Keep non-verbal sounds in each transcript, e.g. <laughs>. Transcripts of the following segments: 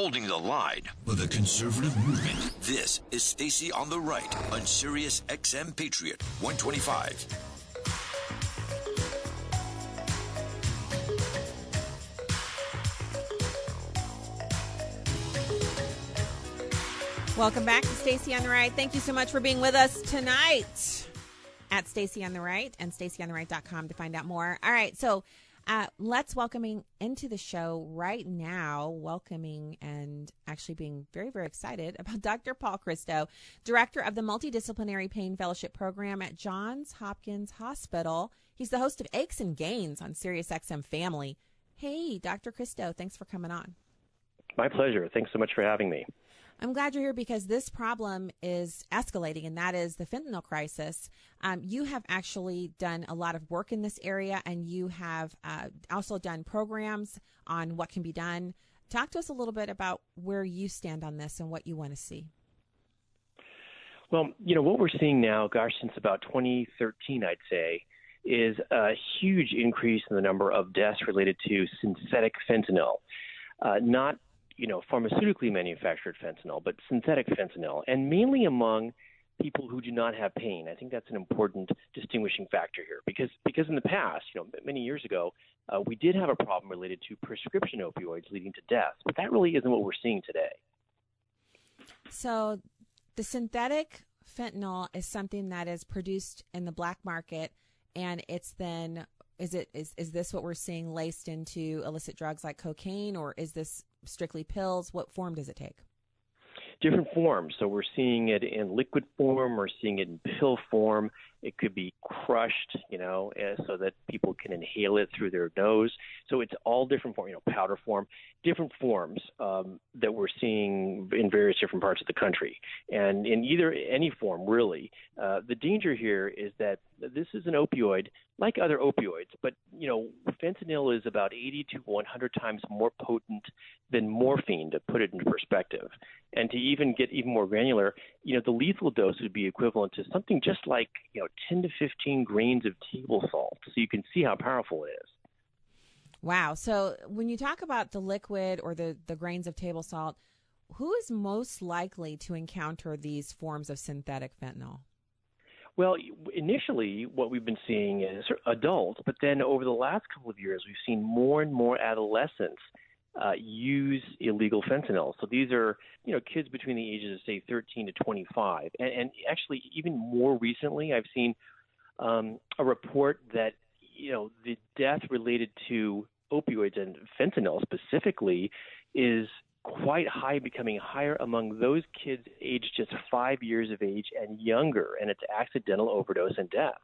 holding the line for the conservative movement. This is Stacy on the Right on Sirius XM Patriot 125. Welcome back to Stacy on the Right. Thank you so much for being with us tonight at Stacy on the Right and stacyontheright.com to find out more. All right, so uh, let's welcoming into the show right now, welcoming and actually being very, very excited about <laughs> Dr. Paul Christo, director of the Multidisciplinary Pain Fellowship Program at Johns Hopkins Hospital. He's the host of Aches and Gains on SiriusXM Family. Hey, Dr. Christo, thanks for coming on. My pleasure. Thanks so much for having me. I'm glad you're here because this problem is escalating, and that is the fentanyl crisis. Um, you have actually done a lot of work in this area, and you have uh, also done programs on what can be done. Talk to us a little bit about where you stand on this and what you want to see. Well, you know, what we're seeing now, gosh, since about 2013, I'd say, is a huge increase in the number of deaths related to synthetic fentanyl. Uh, not you know, pharmaceutically manufactured fentanyl, but synthetic fentanyl, and mainly among people who do not have pain. I think that's an important distinguishing factor here because because in the past, you know, many years ago, uh, we did have a problem related to prescription opioids leading to death, but that really isn't what we're seeing today. So, the synthetic fentanyl is something that is produced in the black market, and it's then is it is is this what we're seeing laced into illicit drugs like cocaine, or is this strictly pills? What form does it take? Different forms. So we're seeing it in liquid form, we're seeing it in pill form. It could be crushed, you know, eh, so that people can inhale it through their nose. So it's all different form, you know, powder form, different forms um, that we're seeing in various different parts of the country. And in either any form, really, uh, the danger here is that this is an opioid like other opioids, but you know, fentanyl is about 80 to 100 times more potent than morphine, to put it into perspective. And to even get even more granular, you know, the lethal dose would be equivalent to something just like you know 10 to 15 grains of table salt. So you can see how powerful it is. Wow. So when you talk about the liquid or the, the grains of table salt, who is most likely to encounter these forms of synthetic fentanyl? Well, initially, what we've been seeing is adults, but then over the last couple of years, we've seen more and more adolescents uh, use illegal fentanyl. So these are, you know, kids between the ages of say 13 to 25, and, and actually even more recently, I've seen um, a report that you know the death related to opioids and fentanyl specifically is quite high, becoming higher among those kids aged just five years of age and younger, and it's accidental overdose and death.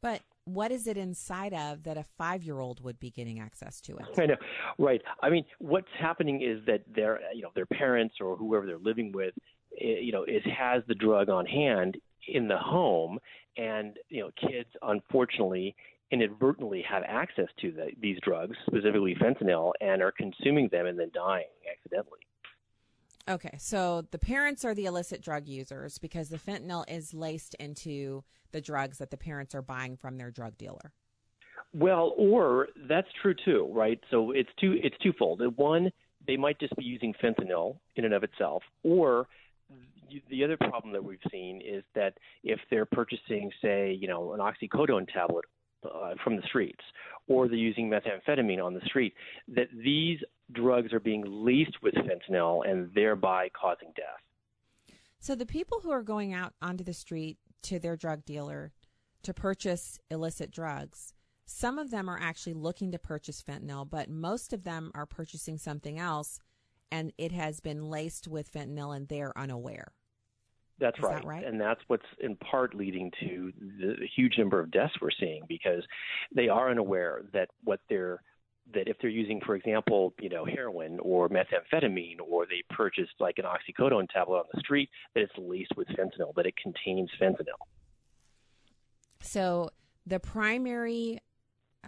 But what is it inside of that a five year old would be getting access to it? I know, right? I mean, what's happening is that their, you know, their parents or whoever they're living with, eh, you know, is has the drug on hand in the home, and you know, kids unfortunately inadvertently have access to the, these drugs, specifically fentanyl, and are consuming them and then dying accidentally. Okay, so the parents are the illicit drug users because the fentanyl is laced into the drugs that the parents are buying from their drug dealer. Well, or that's true too, right? So it's two it's twofold. One, they might just be using fentanyl in and of itself, or the other problem that we've seen is that if they're purchasing, say, you know, an oxycodone tablet uh, from the streets, or they're using methamphetamine on the street, that these drugs are being laced with fentanyl and thereby causing death. So the people who are going out onto the street to their drug dealer to purchase illicit drugs, some of them are actually looking to purchase fentanyl, but most of them are purchasing something else and it has been laced with fentanyl and they're unaware. That's right. That right. And that's what's in part leading to the huge number of deaths we're seeing because they are unaware that what they're that if they're using, for example, you know, heroin or methamphetamine, or they purchased like an oxycodone tablet on the street, that it's laced with fentanyl, that it contains fentanyl. So the primary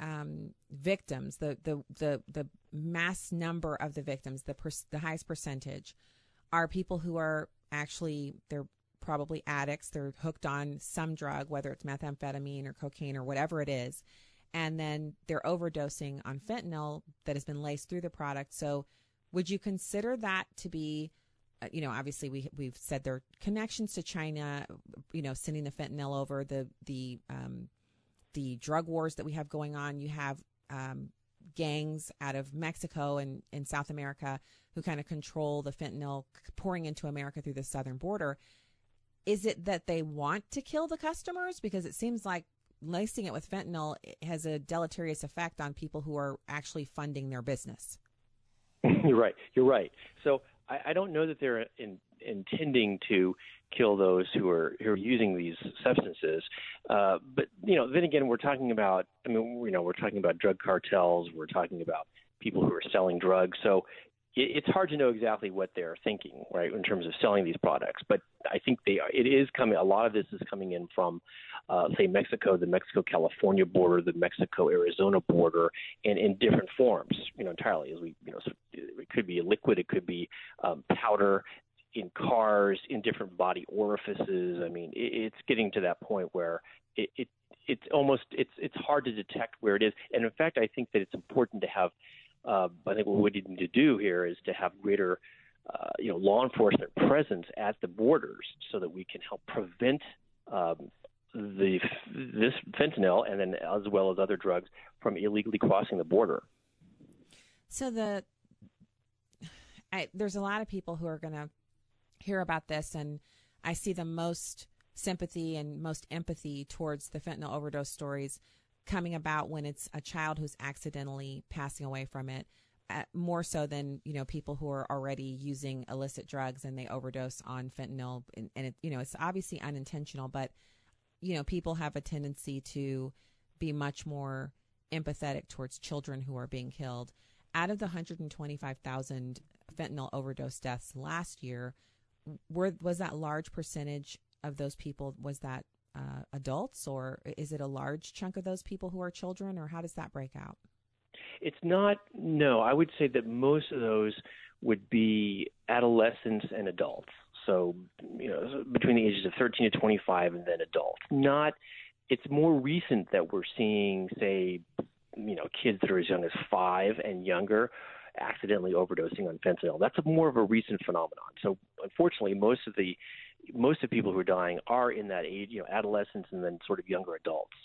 um, victims, the, the the the mass number of the victims, the per- the highest percentage, are people who are actually they're probably addicts. They're hooked on some drug, whether it's methamphetamine or cocaine or whatever it is. And then they're overdosing on fentanyl that has been laced through the product. So would you consider that to be uh, you know, obviously we we've said there are connections to China, you know, sending the fentanyl over the the um, the drug wars that we have going on. You have um, gangs out of Mexico and in South America who kind of control the fentanyl pouring into America through the southern border. Is it that they want to kill the customers because it seems like lacing it with fentanyl has a deleterious effect on people who are actually funding their business? You're <laughs> right. You're right. So I, I don't know that they're in, intending to kill those who are who are using these substances. Uh, but you know, then again, we're talking about. I mean, you know, we're talking about drug cartels. We're talking about people who are selling drugs. So it's hard to know exactly what they're thinking, right, in terms of selling these products. But I think they are, it is coming. A lot of this is coming in from, uh, say, Mexico, the Mexico-California border, the Mexico-Arizona border, and in different forms, you know, entirely. As we, you know, it could be a liquid, it could be um, powder in cars, in different body orifices. I mean, it, it's getting to that point where it, it it's almost it's it's hard to detect where it is. And in fact, I think that it's important to have uh, I think what we need to do here is to have greater, uh, you know, law enforcement presence at the borders so that we can help prevent um, the this fentanyl and then as well as other drugs from illegally crossing the border. So the I, there's a lot of people who are going to hear about this, and I see the most sympathy and most empathy towards the fentanyl overdose stories coming about when it's a child who's accidentally passing away from it uh, more so than you know people who are already using illicit drugs and they overdose on fentanyl. And, and it you know it's obviously unintentional but you know people have a tendency to be much more empathetic towards children who are being killed. Out of the 125,000 fentanyl overdose deaths last year were was that large percentage of those people was that uh, adults, or is it a large chunk of those people who are children, or how does that break out? It's not. No, I would say that most of those would be adolescents and adults. So, you know, between the ages of 13 to 25, and then adults. Not. It's more recent that we're seeing, say, you know, kids that are as young as five and younger accidentally overdosing on fentanyl. That's more of a recent phenomenon. So, unfortunately, most of the most of the people who are dying are in that age, you know, adolescents and then sort of younger adults.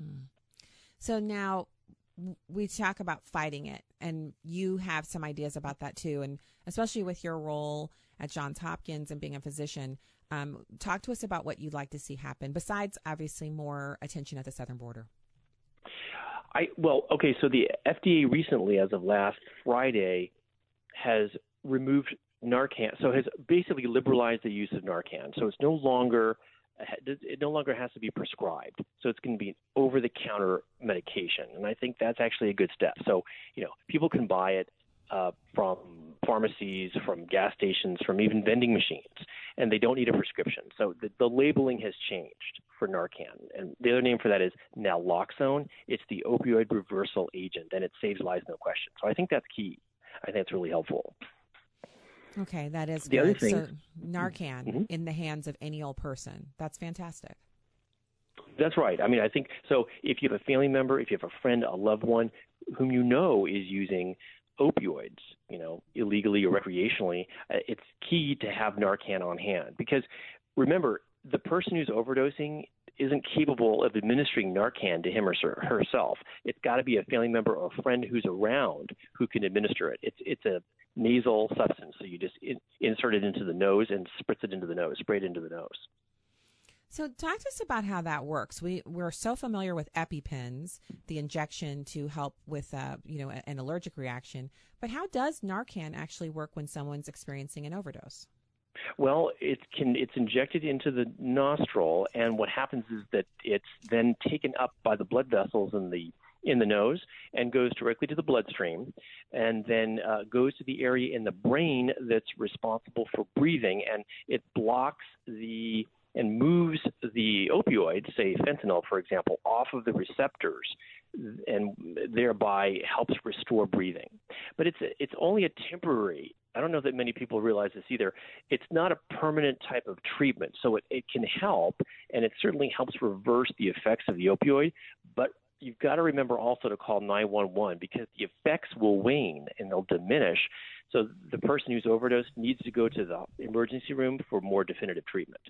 Hmm. So now we talk about fighting it, and you have some ideas about that too, and especially with your role at Johns Hopkins and being a physician. Um, talk to us about what you'd like to see happen, besides obviously more attention at the southern border. I well, okay, so the FDA recently, as of last Friday, has removed Narcan, so has basically liberalized the use of Narcan. So it's no longer it no longer has to be prescribed. So it's going to be an over-the-counter medication, and I think that's actually a good step. So you know, people can buy it uh, from pharmacies, from gas stations, from even vending machines, and they don't need a prescription. So the, the labeling has changed for Narcan, and the other name for that is naloxone. It's the opioid reversal agent, and it saves lives, no question. So I think that's key. I think it's really helpful. Okay, that is the good. other thing. So Narcan mm-hmm. in the hands of any old person. That's fantastic. That's right. I mean, I think so. If you have a family member, if you have a friend, a loved one whom you know is using opioids, you know, illegally or recreationally, uh, it's key to have Narcan on hand because remember, the person who's overdosing isn't capable of administering Narcan to him or herself. It's got to be a family member or a friend who's around who can administer it. It's it's a nasal substance, so you just in, insert it into the nose and spritz it into the nose, spray it into the nose. So, talk to us about how that works. We we're so familiar with EpiPens, the injection to help with uh, you know an allergic reaction. But how does Narcan actually work when someone's experiencing an overdose? Well, it can it's injected into the nostril, and what happens is that it's then taken up by the blood vessels in the in the nose and goes directly to the bloodstream, and then uh, goes to the area in the brain that's responsible for breathing, and it blocks the and moves the opioid, say fentanyl, for example, off of the receptors and thereby helps restore breathing. But it's it's only a temporary. I don't know that many people realize this either. It's not a permanent type of treatment, so it, it can help, and it certainly helps reverse the effects of the opioid. But you've got to remember also to call 911 because the effects will wane and they'll diminish. So the person who's overdosed needs to go to the emergency room for more definitive treatment.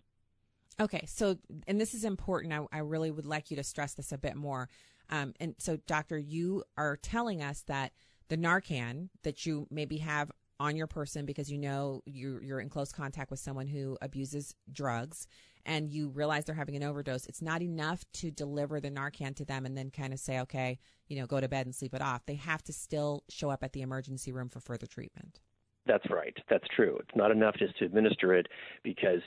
Okay, so and this is important. I, I really would like you to stress this a bit more. Um, and so, doctor, you are telling us that the Narcan that you maybe have on your person because you know you're, you're in close contact with someone who abuses drugs and you realize they're having an overdose, it's not enough to deliver the Narcan to them and then kind of say, okay, you know, go to bed and sleep it off. They have to still show up at the emergency room for further treatment. That's right. That's true. It's not enough just to administer it because,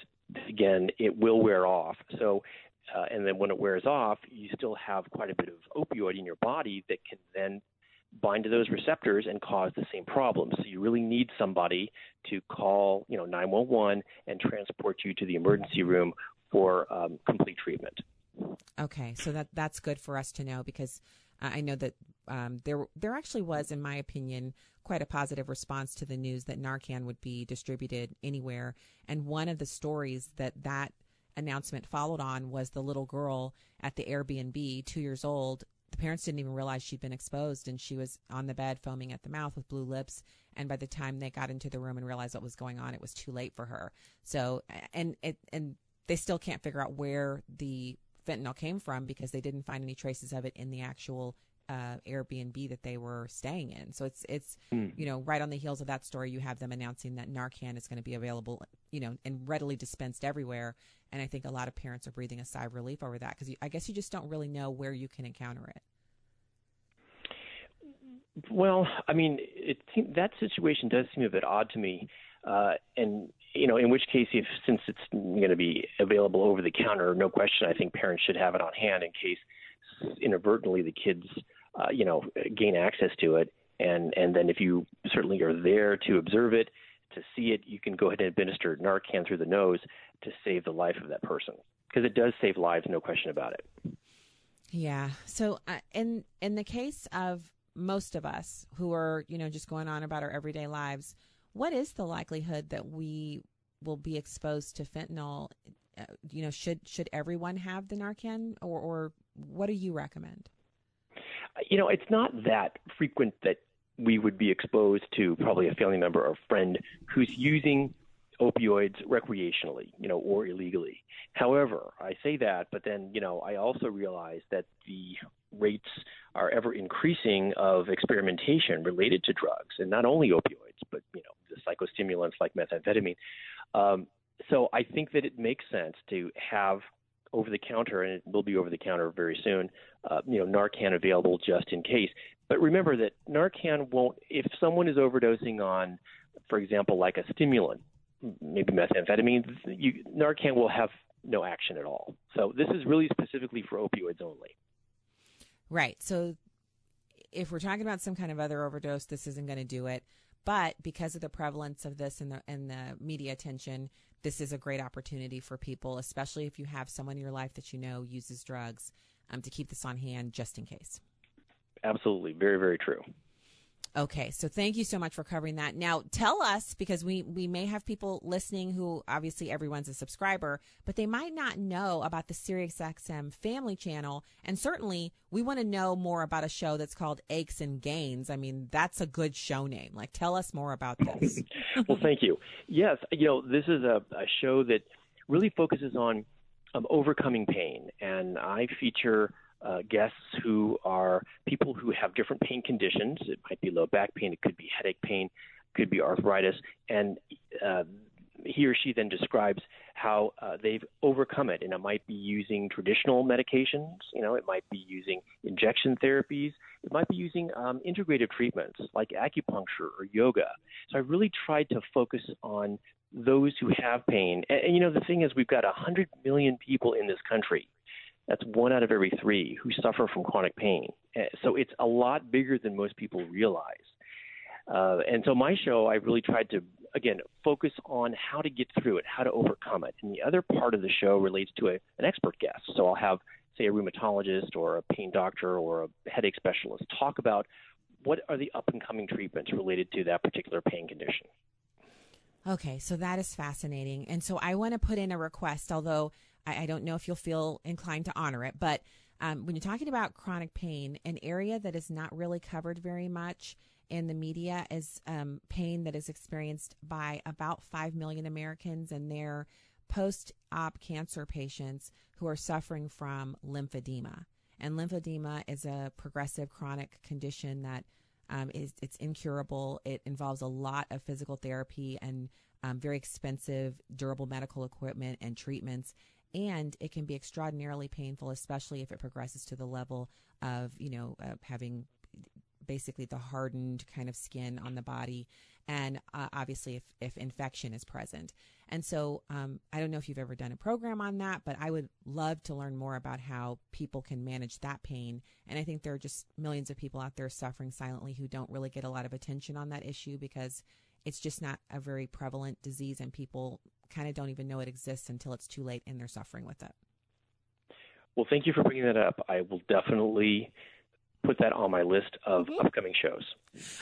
again, it will wear off. So, uh, and then when it wears off, you still have quite a bit of opioid in your body that can then bind to those receptors and cause the same problem. So you really need somebody to call, you know, 911 and transport you to the emergency room for um, complete treatment. Okay, so that that's good for us to know because I know that um, there there actually was, in my opinion, quite a positive response to the news that Narcan would be distributed anywhere. And one of the stories that that announcement followed on was the little girl at the Airbnb, two years old, the parents didn't even realize she'd been exposed and she was on the bed foaming at the mouth with blue lips. And by the time they got into the room and realized what was going on it was too late for her. So and it and they still can't figure out where the fentanyl came from because they didn't find any traces of it in the actual uh, Airbnb that they were staying in. So it's it's mm. you know right on the heels of that story, you have them announcing that Narcan is going to be available, you know, and readily dispensed everywhere. And I think a lot of parents are breathing a sigh of relief over that because I guess you just don't really know where you can encounter it. Well, I mean, it that situation does seem a bit odd to me, uh, and you know, in which case, if since it's going to be available over the counter, no question, I think parents should have it on hand in case inadvertently the kids uh, you know, gain access to it. And, and then if you certainly are there to observe it, to see it, you can go ahead and administer Narcan through the nose to save the life of that person because it does save lives, no question about it. Yeah. So, uh, in in the case of most of us who are, you know, just going on about our everyday lives, what is the likelihood that we will be exposed to fentanyl? Uh, you know, should should everyone have the Narcan, or or what do you recommend? You know, it's not that frequent that we would be exposed to probably a family member or friend who's using opioids recreationally, you know, or illegally. However, I say that, but then, you know, I also realize that the rates are ever increasing of experimentation related to drugs, and not only opioids, but you know, the psychostimulants like methamphetamine. Um, so I think that it makes sense to have over the counter, and it will be over the counter very soon. Uh, you know, Narcan available just in case. But remember that Narcan won't. If someone is overdosing on, for example, like a stimulant, maybe methamphetamine, you, Narcan will have no action at all. So this is really specifically for opioids only. Right. So if we're talking about some kind of other overdose, this isn't going to do it. But because of the prevalence of this and the and the media attention, this is a great opportunity for people, especially if you have someone in your life that you know uses drugs, um, to keep this on hand just in case. Absolutely, very very true. Okay, so thank you so much for covering that. Now, tell us because we we may have people listening who obviously everyone's a subscriber, but they might not know about the SiriusXM Family Channel, and certainly we want to know more about a show that's called Aches and Gains. I mean, that's a good show name. Like, tell us more about this. <laughs> well, thank you. Yes, you know, this is a, a show that really focuses on um, overcoming pain, and I feature uh, guests who are people who have different pain conditions. It might be low back pain, it could be headache pain, it could be arthritis, and uh, he or she then describes how uh, they've overcome it, and it might be using traditional medications. You know, it might be using injection therapies. It might be using um, integrative treatments like acupuncture or yoga. So I really tried to focus on those who have pain. And, and you know, the thing is, we've got 100 million people in this country that's one out of every three who suffer from chronic pain. Eh, so it's a lot bigger than most people realize. Uh, and so my show, I really tried to, again, focus on how to get through it, how to overcome it. And the other part of the show relates to a, an expert guest. So I'll have, say, a rheumatologist or a pain doctor or a headache specialist talk about what are the up and coming treatments related to that particular pain condition. Okay, so that is fascinating. And so I want to put in a request, although I, I don't know if you'll feel inclined to honor it, but um, when you're talking about chronic pain, an area that is not really covered very much in the media is um, pain that is experienced by about 5 million Americans and their post op cancer patients who are suffering from lymphedema. And lymphedema is a progressive chronic condition that um, is it's incurable. It involves a lot of physical therapy and um, very expensive durable medical equipment and treatments and it can be extraordinarily painful especially if it progresses to the level of you know uh, having basically the hardened kind of skin on the body and uh, obviously if, if infection is present. And so um, i don't know if you've ever done a program on that but i would love to learn more about how people can manage that pain. And i think there are just millions of people out there suffering silently who don't really get a lot of attention on that issue because it's just not a very prevalent disease and people kind of don't even know it exists until it's too late and they're suffering with it. Well, thank you for bringing that up. I will definitely put that on my list of mm-hmm. upcoming shows.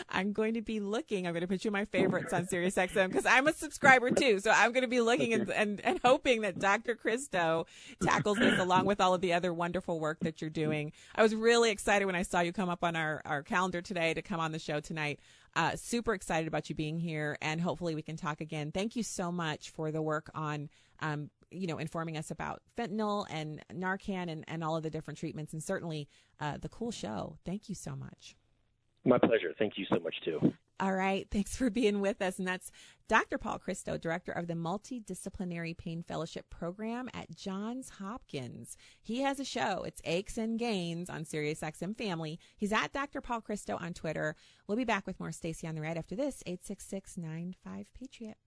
I'm going to be looking. I'm going to put you my favorites on <laughs> SiriusXM because I'm a subscriber too. So I'm going to be looking and, and, and hoping that Dr. Christo tackles this along with all of the other wonderful work that you're doing. I was really excited when I saw you come up on our, our calendar today to come on the show tonight. Uh, super excited about you being here and hopefully we can talk again. Thank you so much for the work on um, you know, informing us about fentanyl and Narcan and, and all of the different treatments, and certainly uh, the cool show. Thank you so much. My pleasure. Thank you so much, too. All right. Thanks for being with us. And that's Dr. Paul Christo, director of the Multidisciplinary Pain Fellowship Program at Johns Hopkins. He has a show. It's Aches and Gains on SiriusXM Family. He's at Dr. Paul Christo on Twitter. We'll be back with more Stacy on the Right after this 866 95 Patriot.